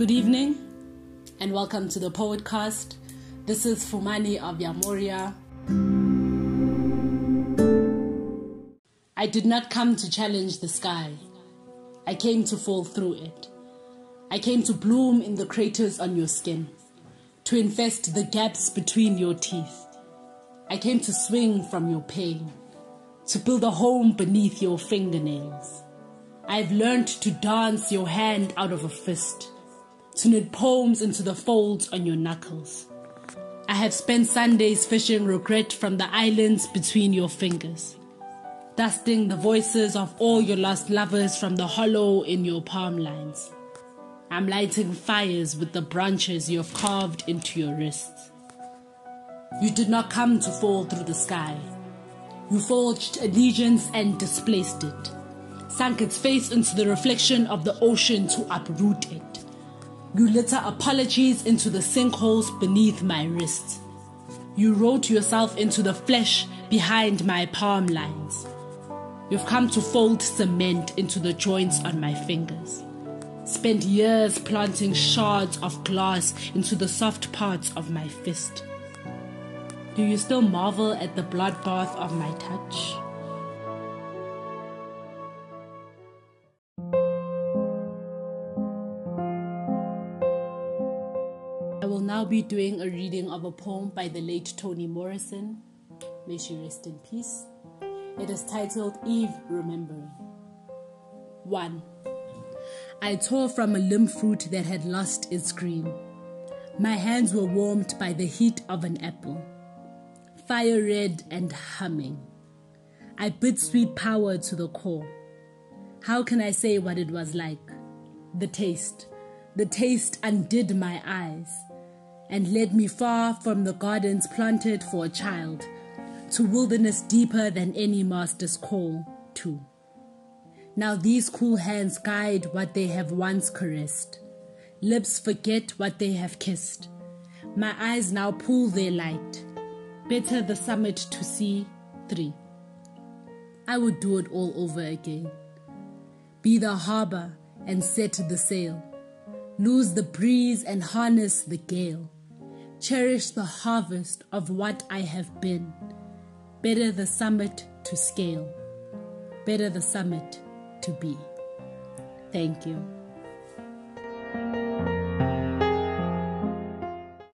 Good evening and welcome to the Poetcast. This is Fumane of Yamoria. I did not come to challenge the sky. I came to fall through it. I came to bloom in the craters on your skin, to infest the gaps between your teeth. I came to swing from your pain, to build a home beneath your fingernails. I've learned to dance your hand out of a fist, to knit poems into the folds on your knuckles. I have spent Sundays fishing regret from the islands between your fingers, dusting the voices of all your lost lovers from the hollow in your palm lines. I'm lighting fires with the branches you have carved into your wrists. You did not come to fall through the sky. You forged allegiance and displaced it, sank its face into the reflection of the ocean to uproot it. You litter apologies into the sinkholes beneath my wrists. You wrote yourself into the flesh behind my palm lines. You've come to fold cement into the joints on my fingers. Spent years planting shards of glass into the soft parts of my fist. Do you still marvel at the bloodbath of my touch? Will now be doing a reading of a poem by the late Toni Morrison. May she rest in peace. It is titled Eve Remembering. 1. I tore from a limb fruit that had lost its green. My hands were warmed by the heat of an apple, fire red and humming. I bit sweet power to the core. How can I say what it was like? The taste. The taste undid my eyes and led me far from the gardens planted for a child to wilderness deeper than any master's call to. Now these cool hands guide what they have once caressed. Lips forget what they have kissed. My eyes now pull their light. Better the summit to see three. I would do it all over again. Be the harbor and set the sail. Lose the breeze and harness the gale. Cherish the harvest of what I have been. Better the summit to scale. Better the summit to be. Thank you.